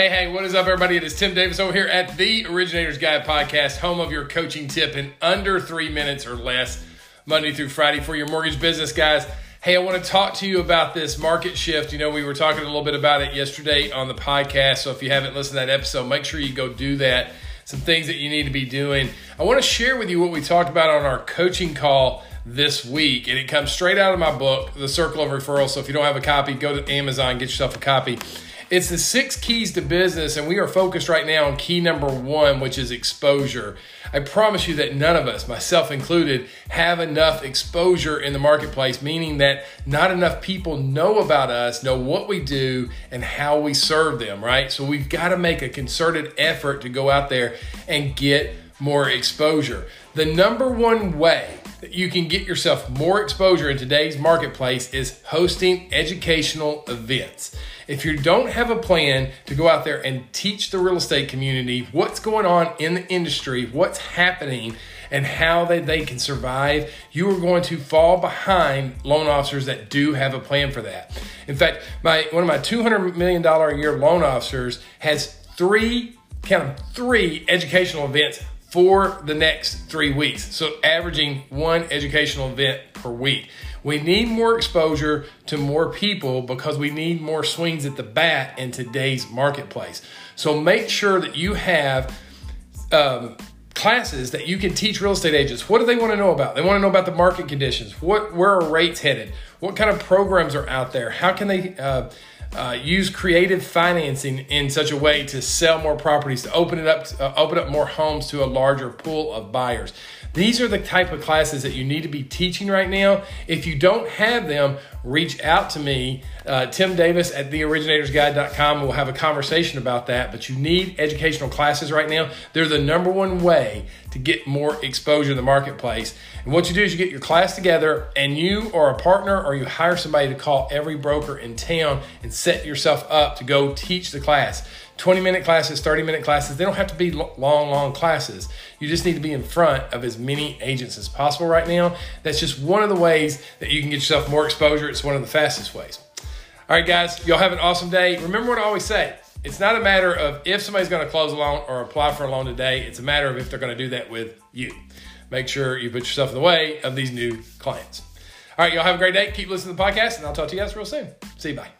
Hey, hey, what is up, everybody? It is Tim Davis over here at the Originators Guide Podcast, home of your coaching tip in under three minutes or less, Monday through Friday for your mortgage business, guys. Hey, I want to talk to you about this market shift. You know, we were talking a little bit about it yesterday on the podcast. So if you haven't listened to that episode, make sure you go do that. Some things that you need to be doing. I want to share with you what we talked about on our coaching call this week, and it comes straight out of my book, The Circle of Referrals. So if you don't have a copy, go to Amazon, get yourself a copy. It's the six keys to business, and we are focused right now on key number one, which is exposure. I promise you that none of us, myself included, have enough exposure in the marketplace, meaning that not enough people know about us, know what we do, and how we serve them, right? So we've got to make a concerted effort to go out there and get more exposure. The number one way that you can get yourself more exposure in today's marketplace is hosting educational events. If you don't have a plan to go out there and teach the real estate community what's going on in the industry, what's happening, and how they, they can survive, you are going to fall behind loan officers that do have a plan for that. In fact, my one of my $200 million a year loan officers has three, count them, three educational events for the next three weeks. So, averaging one educational event per week. We need more exposure to more people because we need more swings at the bat in today's marketplace. So, make sure that you have um, classes that you can teach real estate agents. What do they want to know about? They want to know about the market conditions. What where are rates headed? What kind of programs are out there? How can they uh, uh, use creative financing in such a way to sell more properties, to open it up, to, uh, open up more homes to a larger pool of buyers. These are the type of classes that you need to be teaching right now. If you don't have them, reach out to me, uh, Tim Davis at theoriginatorsguide.com. We'll have a conversation about that. But you need educational classes right now. They're the number one way to get more exposure in the marketplace. And what you do is you get your class together and you or a partner or you hire somebody to call every broker in town and set yourself up to go teach the class. 20 minute classes, 30 minute classes. They don't have to be long, long classes. You just need to be in front of as many agents as possible right now. That's just one of the ways that you can get yourself more exposure. It's one of the fastest ways. All right, guys, y'all have an awesome day. Remember what I always say it's not a matter of if somebody's going to close a loan or apply for a loan today, it's a matter of if they're going to do that with you. Make sure you put yourself in the way of these new clients. All right, y'all have a great day. Keep listening to the podcast, and I'll talk to you guys real soon. See you. Bye.